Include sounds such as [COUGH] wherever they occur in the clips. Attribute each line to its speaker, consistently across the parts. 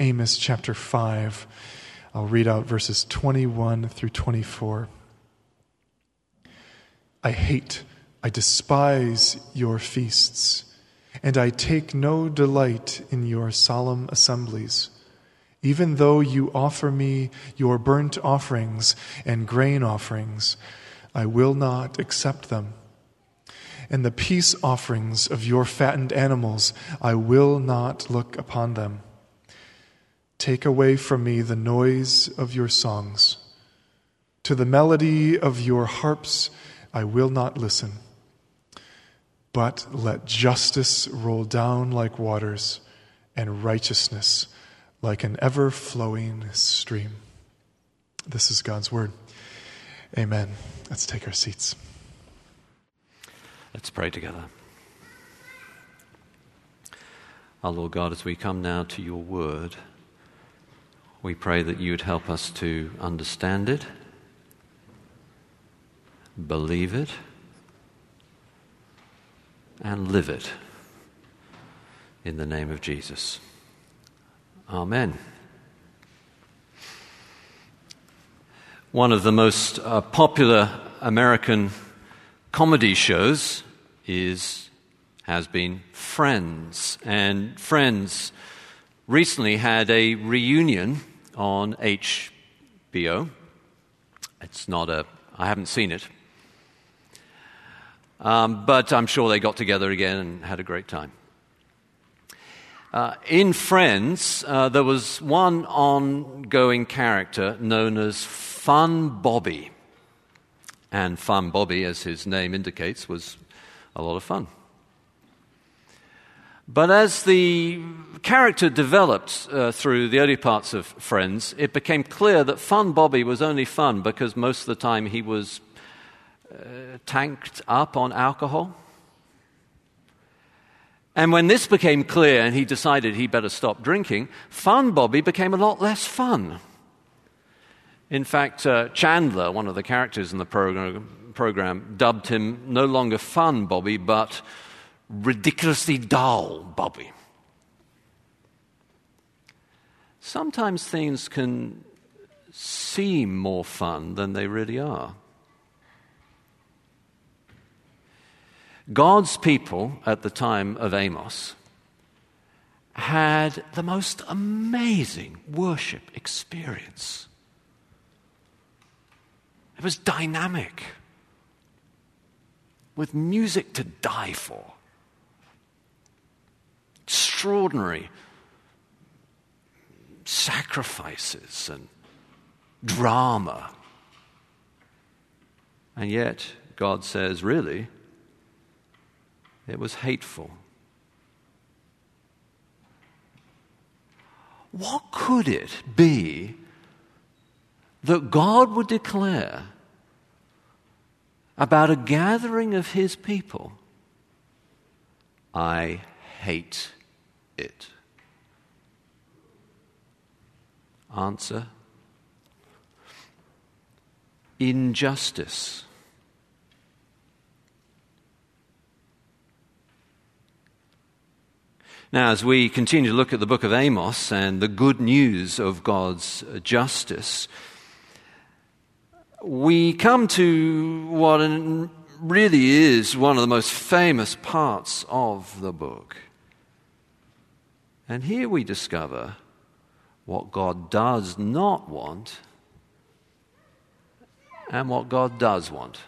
Speaker 1: Amos chapter 5. I'll read out verses 21 through 24. I hate, I despise your feasts, and I take no delight in your solemn assemblies. Even though you offer me your burnt offerings and grain offerings, I will not accept them. And the peace offerings of your fattened animals, I will not look upon them. Take away from me the noise of your songs. To the melody of your harps I will not listen. But let justice roll down like waters, and righteousness like an ever flowing stream. This is God's word. Amen. Let's take our seats.
Speaker 2: Let's pray together. Our Lord God, as we come now to your word, we pray that you would help us to understand it, believe it, and live it. In the name of Jesus. Amen. One of the most uh, popular American comedy shows is has been Friends, and Friends recently had a reunion on HBO. It's not a, I haven't seen it. Um, but I'm sure they got together again and had a great time. Uh, in Friends, uh, there was one ongoing character known as Fun Bobby. And Fun Bobby, as his name indicates, was a lot of fun. But as the character developed uh, through the early parts of Friends, it became clear that Fun Bobby was only fun because most of the time he was uh, tanked up on alcohol. And when this became clear and he decided he better stop drinking, Fun Bobby became a lot less fun. In fact, uh, Chandler, one of the characters in the program, program, dubbed him no longer Fun Bobby, but ridiculously dull Bobby. Sometimes things can seem more fun than they really are. God's people at the time of Amos had the most amazing worship experience. It was dynamic, with music to die for extraordinary sacrifices and drama. And yet, God says, really, it was hateful. What could it be that God would declare about a gathering of his people? I hate it? Answer Injustice. Now, as we continue to look at the book of Amos and the good news of God's justice, we come to what really is one of the most famous parts of the book. And here we discover what God does not want and what God does want.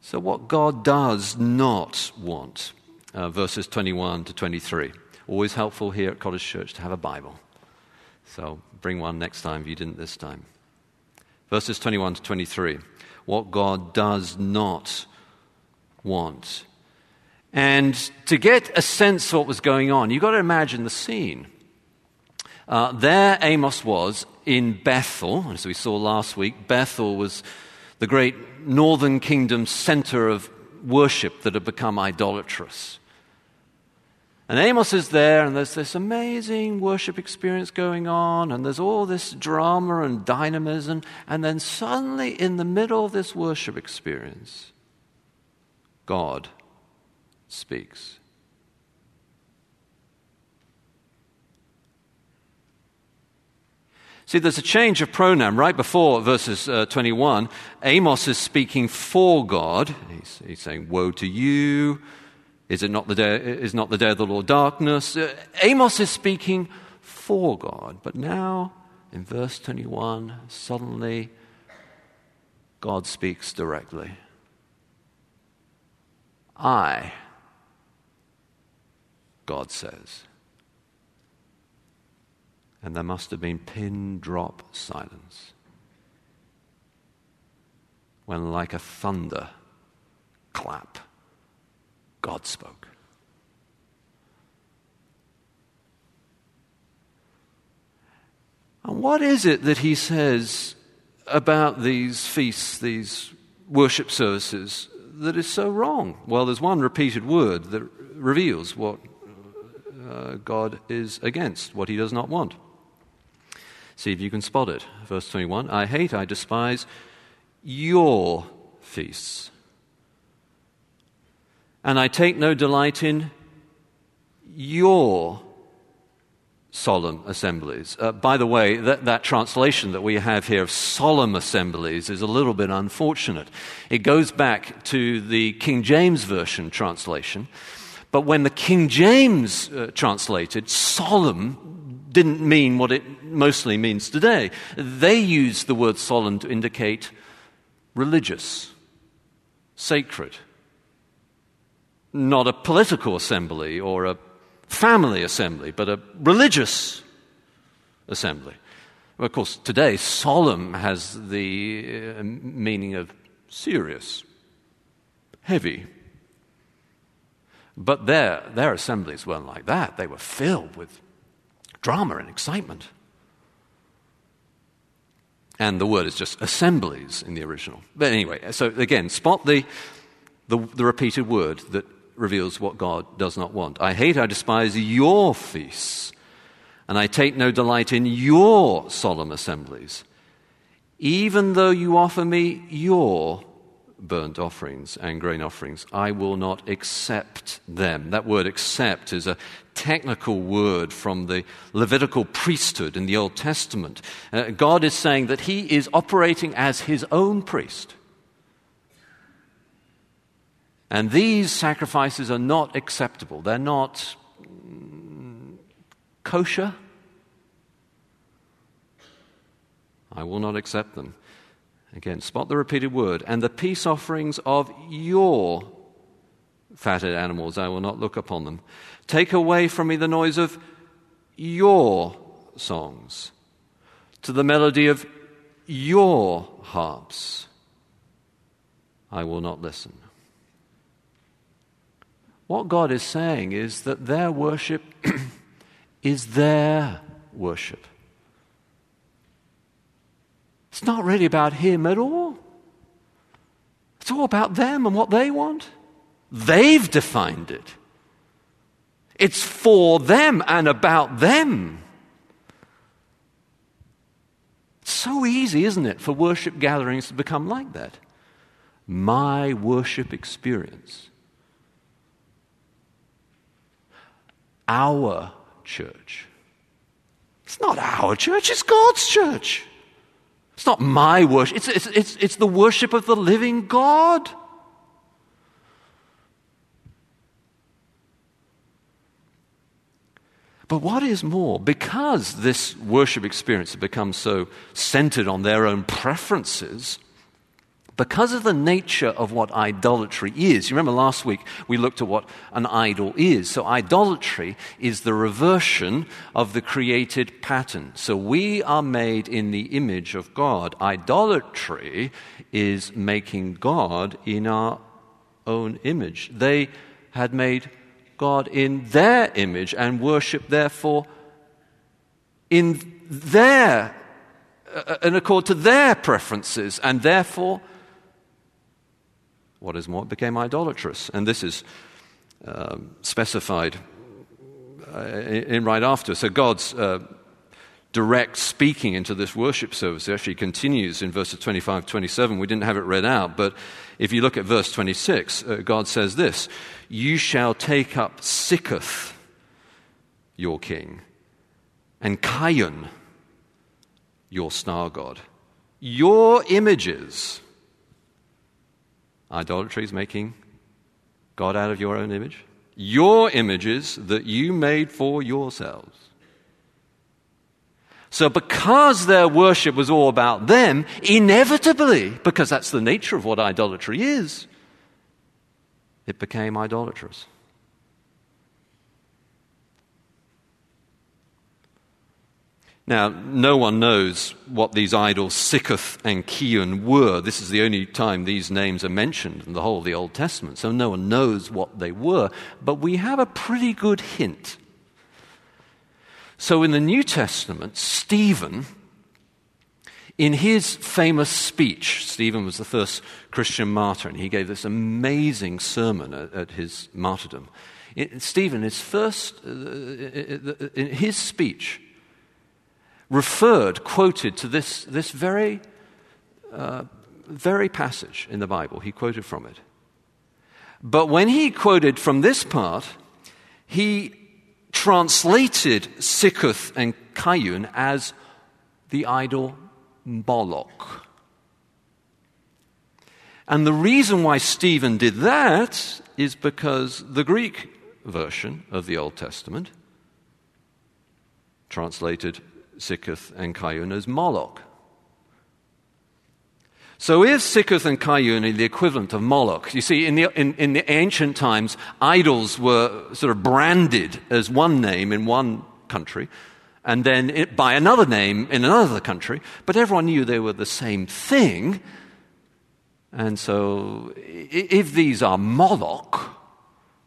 Speaker 2: So, what God does not want, uh, verses 21 to 23. Always helpful here at Cottage Church to have a Bible. So, bring one next time if you didn't this time. Verses 21 to 23. What God does not want. And to get a sense of what was going on, you've got to imagine the scene. Uh, there Amos was in Bethel, as we saw last week. Bethel was the great northern kingdom center of worship that had become idolatrous. And Amos is there, and there's this amazing worship experience going on, and there's all this drama and dynamism. And then suddenly, in the middle of this worship experience, God speaks. See, there's a change of pronoun right before verses uh, 21. Amos is speaking for God. He's, he's, saying, Woe to you. Is it not the day, is not the day of the Lord darkness? Uh, Amos is speaking for God. But now, in verse 21, suddenly God speaks directly. I, God says. And there must have been pin drop silence. When, like a thunder clap, God spoke. And what is it that he says about these feasts, these worship services, that is so wrong? Well, there's one repeated word that reveals what uh, God is against, what he does not want. See if you can spot it. Verse 21 I hate, I despise your feasts. And I take no delight in your solemn assemblies. Uh, by the way, that, that translation that we have here of solemn assemblies is a little bit unfortunate. It goes back to the King James Version translation. But when the King James uh, translated, solemn didn't mean what it mostly means today. They used the word solemn to indicate religious, sacred, not a political assembly or a family assembly, but a religious assembly. Of course, today, solemn has the uh, meaning of serious, heavy. But their, their assemblies weren't like that. They were filled with drama and excitement. And the word is just assemblies in the original. But anyway, so again, spot the, the, the repeated word that reveals what God does not want. I hate, I despise your feasts, and I take no delight in your solemn assemblies, even though you offer me your burnt offerings and grain offerings. I will not accept them. That word accept is a technical word from the Levitical priesthood in the Old Testament. Uh, God is saying that He is operating as His own priest. And these sacrifices are not acceptable. They're not mm, kosher. I will not accept them. Again, spot the repeated word. And the peace offerings of your fatted animals, I will not look upon them. Take away from me the noise of your songs, to the melody of your harps. I will not listen. What God is saying is that their worship [CLEARS THROAT] is their worship. It's not really about Him at all. It's all about them and what they want. They've defined it. It's for them and about them. It's so easy, isn't it, for worship gatherings to become like that? My worship experience our church. It's not our church, it's God's church. It's not my worship, it's, it's, it's, it's the worship of the living God. But what is more, because this worship experience has become so centered on their own preferences, because of the nature of what idolatry is. You remember last week we looked at what an idol is. So, idolatry is the reversion of the created pattern. So, we are made in the image of God. Idolatry is making God in our own image. They had made God in their image and worship, therefore, in their, uh, in accord to their preferences, and therefore, what is more, it became idolatrous. And this is um, specified uh, in, right after. So God's uh, direct speaking into this worship service actually continues in verses 25 27. We didn't have it read out, but if you look at verse 26, uh, God says this You shall take up Sikkuth, your king, and Kiyyun, your star god. Your images. Idolatry is making God out of your own image. Your images that you made for yourselves. So, because their worship was all about them, inevitably, because that's the nature of what idolatry is, it became idolatrous. Now, no one knows what these idols, Sikkuth and Kiyyun, were. This is the only time these names are mentioned in the whole of the Old Testament, so no one knows what they were. But we have a pretty good hint. So in the New Testament, Stephen, in his famous speech, Stephen was the first Christian martyr, and he gave this amazing sermon at, at his martyrdom. It, Stephen, his first, uh, uh, uh, uh in his speech, referred, quoted to this, this very, uh, very passage in the Bible. He quoted from it. But when he quoted from this part, he translated Sikkuth and Kiyyun as the idol Moloch. And the reason why Stephen did that is because the Greek version of the Old Testament translated Sikkuth and Kiyyun as Moloch. So is Sikkuth and Kiyyun the equivalent of Moloch? You see, in the, in, in the ancient times, idols were sort of branded as one name in one country, and then it, by another name in another country, but everyone knew they were the same thing. And so, if these are Moloch,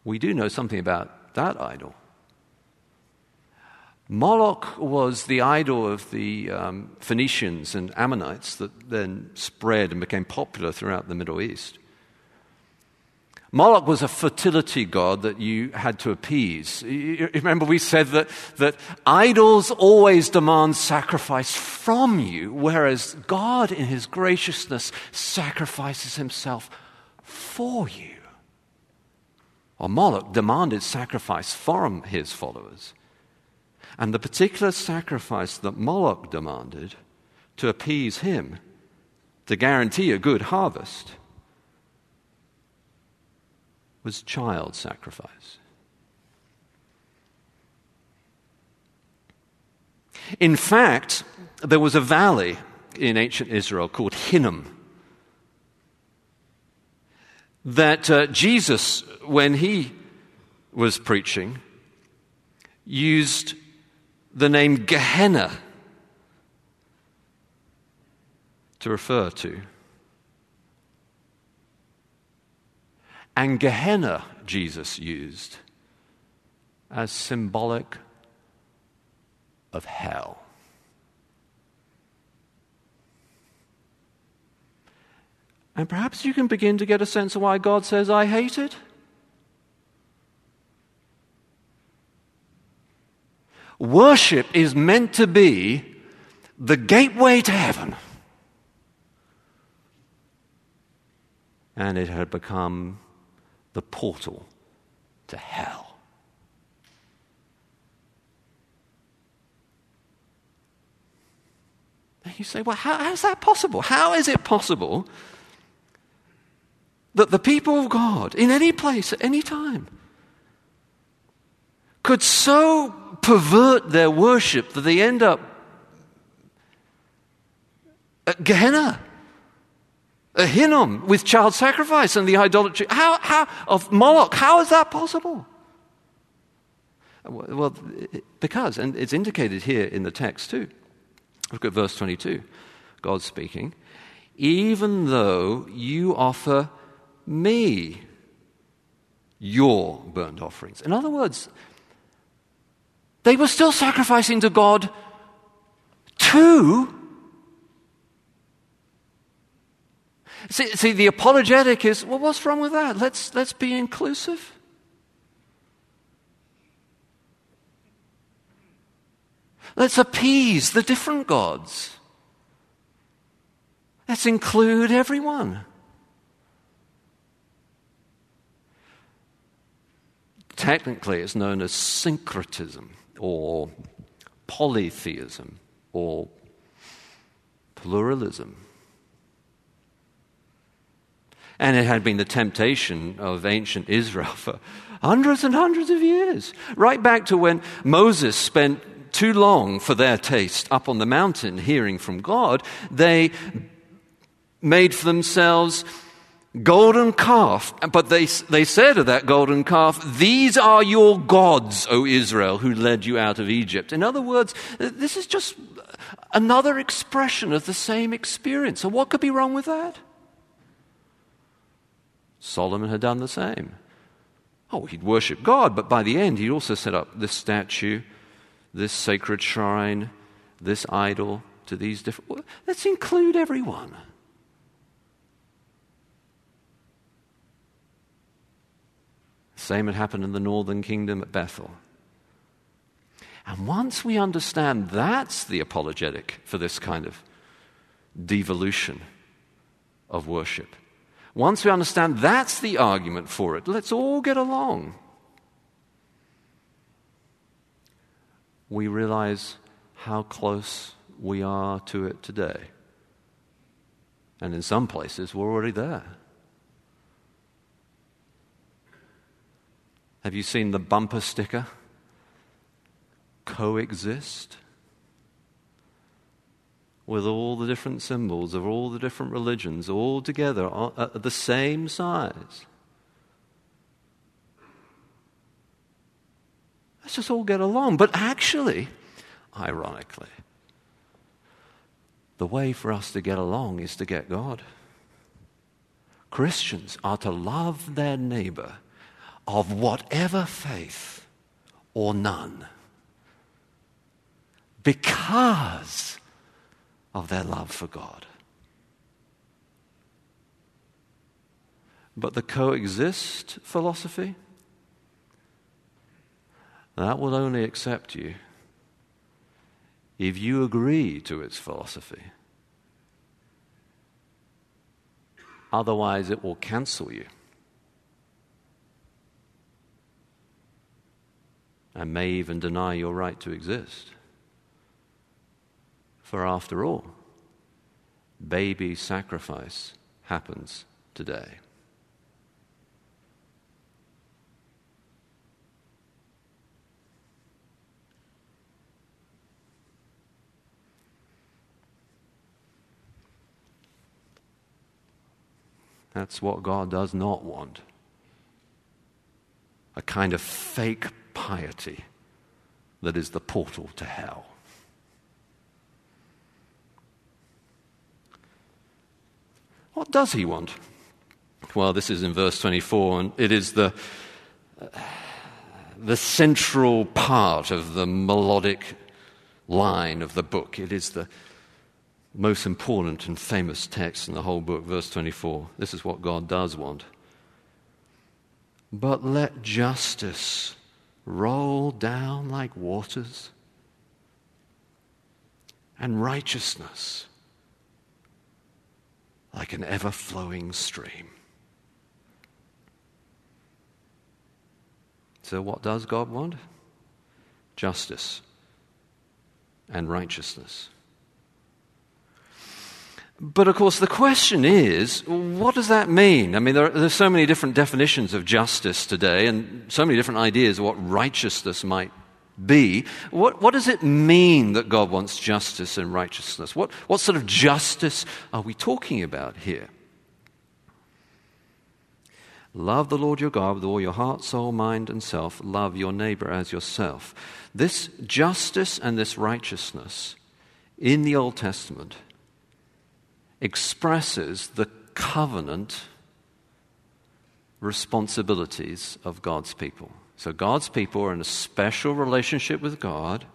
Speaker 2: we do know something about that idol. Moloch was the idol of the um, Phoenicians and Ammonites that then spread and became popular throughout the Middle East. Moloch was a fertility god that you had to appease. You remember, we said that, that idols always demand sacrifice from you, whereas God, in his graciousness, sacrifices himself for you. Or Moloch demanded sacrifice from his followers. And the particular sacrifice that Moloch demanded to appease him, to guarantee a good harvest, was child sacrifice. In fact, there was a valley in ancient Israel called Hinnom that uh, Jesus, when he was preaching, used the name Gehenna to refer to. And Gehenna, Jesus used as symbolic of hell. And perhaps you can begin to get a sense of why God says, I hate it. Worship is meant to be the gateway to heaven. And it had become the portal to hell. And you say, well, how, how is that possible? How is it possible that the people of God, in any place, at any time, could so pervert their worship that they end up at Gehenna, a Hinnom with child sacrifice and the idolatry how, how, of Moloch. How is that possible? Well, because, and it's indicated here in the text too. Look at verse 22. God speaking, even though you offer me your burnt offerings. In other words, they were still sacrificing to God too. See, see, the apologetic is, well, what's wrong with that? Let's, let's be inclusive. Let's appease the different gods. Let's include everyone. Technically, it's known as syncretism or polytheism or pluralism. And it had been the temptation of ancient Israel [LAUGHS] for hundreds and hundreds of years, right back to when Moses spent too long for their taste up on the mountain hearing from God. They made for themselves golden calf. But they, they said of that golden calf, These are your gods, O Israel, who led you out of Egypt. In other words, this is just another expression of the same experience. So, what could be wrong with that? Solomon had done the same. Oh, he'd worship God, but by the end, he'd also set up this statue, this sacred shrine, this idol to these different. Let's include everyone. Same had happened in the northern kingdom at Bethel. And once we understand that's the apologetic for this kind of devolution of worship, once we understand that's the argument for it, let's all get along. We realize how close we are to it today. And in some places, we're already there. Have you seen the bumper sticker? Coexist with all the different symbols of all the different religions all together at the same size. Let's just all get along. But actually, ironically, the way for us to get along is to get God. Christians are to love their neighbor of whatever faith or none because of their love for God. But the coexist philosophy, that will only accept you if you agree to its philosophy. Otherwise, it will cancel you. And may even deny your right to exist. For after all, baby sacrifice happens today. That's what God does not want. A kind of fake piety that is the portal to hell. What does he want? Well, this is in verse 24, and it is the, uh, the central part of the melodic line of the book. It is the most important and famous text in the whole book, verse 24. This is what God does want. But let justice roll down like waters, and righteousness like an ever flowing stream. So, what does God want? Justice and righteousness. But of course, the question is what does that mean? I mean, there are, so many different definitions of justice today and so many different ideas of what righteousness might be. What, what does it mean that God wants justice and righteousness? What, what sort of justice are we talking about here? Love the Lord your God with all your heart, soul, mind, and self. Love your neighbor as yourself. This justice and this righteousness in the Old Testament expresses the covenant responsibilities of God's people. So, God's people are in a special relationship with God,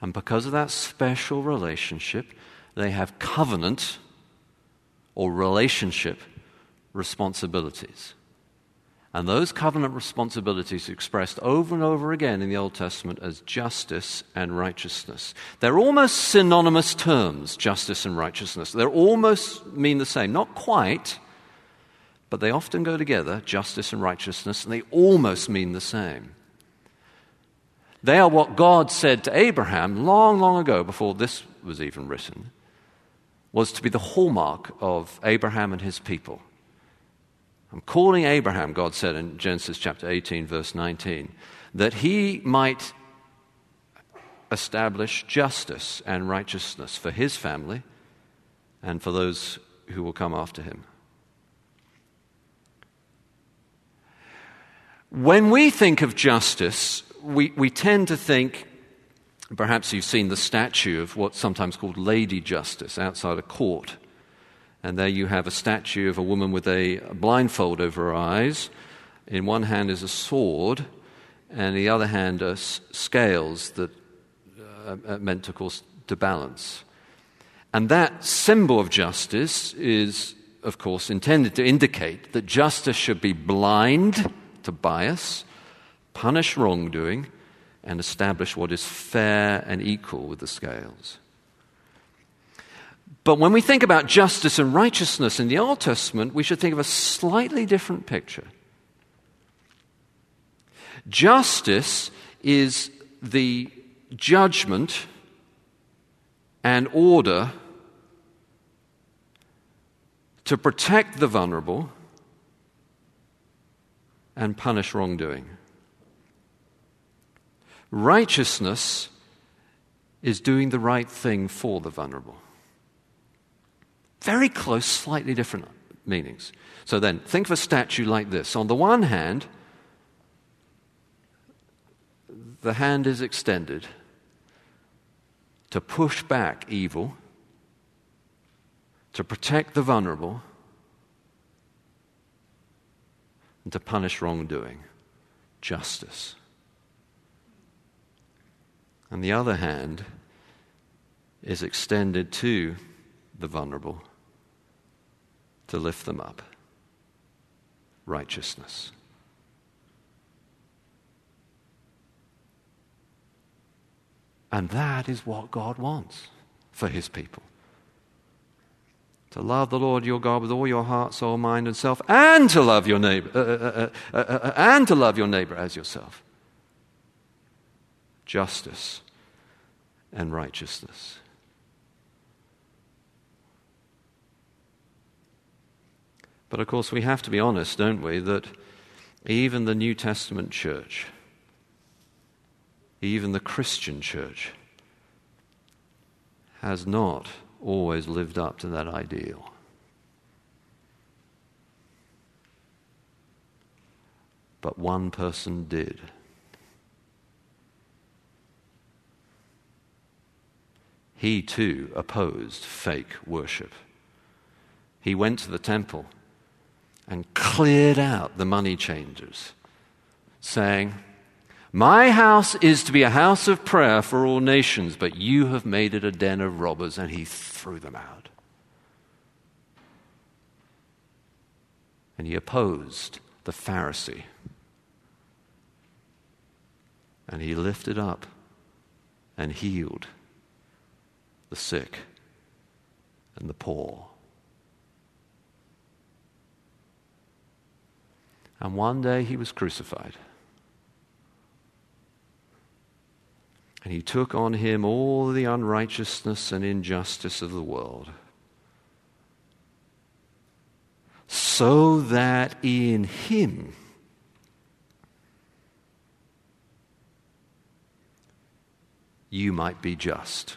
Speaker 2: and because of that special relationship, they have covenant or relationship responsibilities. And those covenant responsibilities expressed over and over again in the Old Testament as justice and righteousness. They're almost synonymous terms, justice and righteousness. They almost mean the same. Not quite, but they often go together, justice and righteousness, and they almost mean the same. They are what God said to Abraham long, long ago, before this was even written. was to be the hallmark of Abraham and his people. I'm calling Abraham, God said in Genesis chapter 18, verse 19, that he might establish justice and righteousness for his family and for those who will come after him. When we think of justice, we, we tend to think, perhaps you've seen the statue of what's sometimes called Lady Justice outside a court. And there you have a statue of a woman with a blindfold over her eyes. In one hand is a sword, and the other hand are scales that uh, are meant to cause to balance. And that symbol of justice is, of course, intended to indicate that justice should be blind to bias, punish wrongdoing, and establish what is fair and equal with the scales. But when we think about justice and righteousness in the Old Testament, we should think of a slightly different picture. Justice is the judgment and order to protect the vulnerable and punish wrongdoing. Righteousness is doing the right thing for the vulnerable. Very close, slightly different meanings. So then, think of a statue like this. On the one hand, the hand is extended to push back evil, to protect the vulnerable, and to punish wrongdoing, justice. And the other hand is extended to the vulnerable to lift them up. Righteousness. And that is what God wants for his people. To love the Lord your God with all your heart, soul, mind, and self, and to love your neighbor, uh, uh, uh, and to love your neighbor as yourself. Justice and righteousness. But of course, we have to be honest, don't we, that even the New Testament church, even the Christian church, has not always lived up to that ideal. But one person did. He too opposed fake worship. He went to the temple and cleared out the money changers, saying, My house is to be a house of prayer for all nations, but you have made it a den of robbers, and he threw them out. And he opposed the Pharisee. And he lifted up and healed the sick and the poor. And one day he was crucified. And he took on him all the unrighteousness and injustice of the world. So that in him you might be just.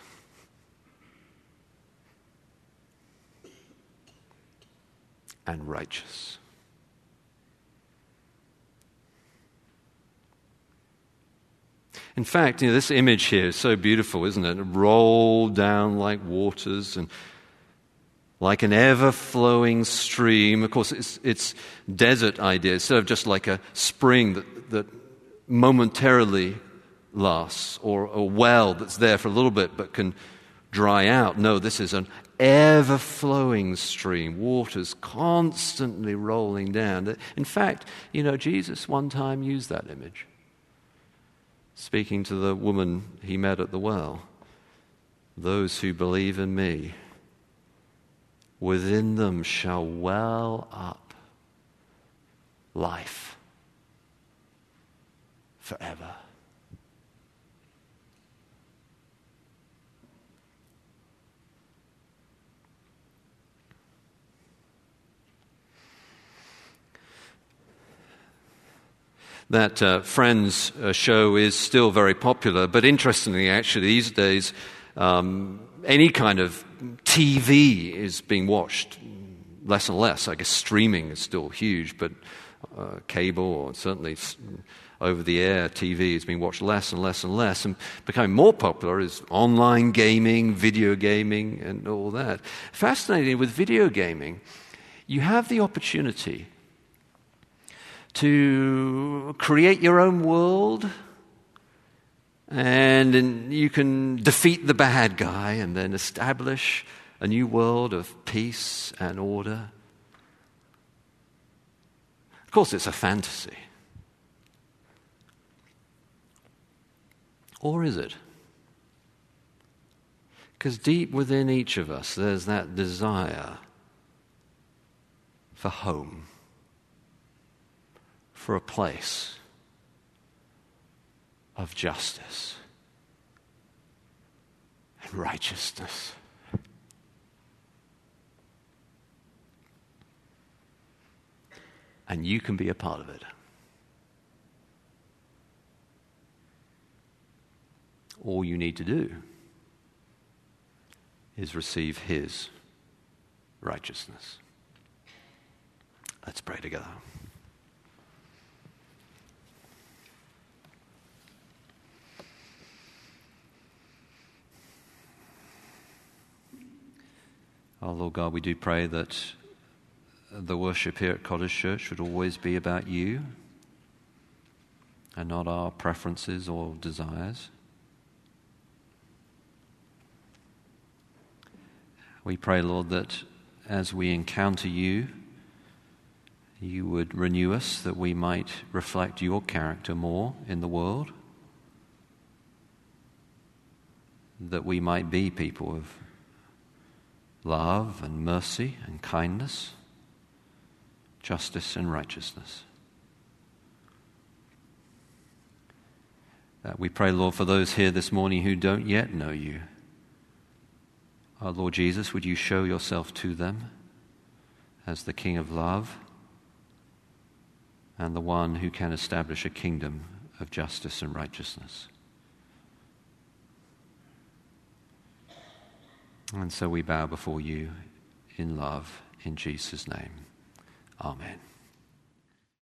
Speaker 2: And righteous. In fact, you know, this image here is so beautiful, isn't it? Roll down like waters and like an ever flowing stream. Of course, it's, it's desert idea. Instead of just like a spring that, that momentarily lasts or a well that's there for a little bit but can dry out. No, this is an ever flowing stream, waters constantly rolling down. In fact, you know, Jesus one time used that image speaking to the woman he met at the well those who believe in me, within them shall well up life forever. That uh, Friends uh, show is still very popular, but interestingly, actually, these days, um, any kind of TV is being watched less and less. I guess streaming is still huge, but uh, cable or certainly over the air TV is being watched less and less and less. And becoming more popular is online gaming, video gaming, and all that. Fascinating with video gaming, you have the opportunity to create your own world. And you can defeat the bad guy and then establish a new world of peace and order. Of course, it's a fantasy. Or is it? Because deep within each of us, there's that desire for home, for a place of justice and righteousness. And you can be a part of it. all you need to do is receive His righteousness. Let's pray together. Oh, Lord God, we do pray that the worship here at Cottage Church should always be about you and not our preferences or desires. We pray, Lord, that as we encounter you, you would renew us that we might reflect your character more in the world, that we might be people of love and mercy and kindness, justice and righteousness. Uh, we pray, Lord, for those here this morning who don't yet know you. Our Lord Jesus, would you show yourself to them as the King of love and the one who can establish a kingdom of justice and righteousness? And so we bow before you in love in Jesus' name. Amen.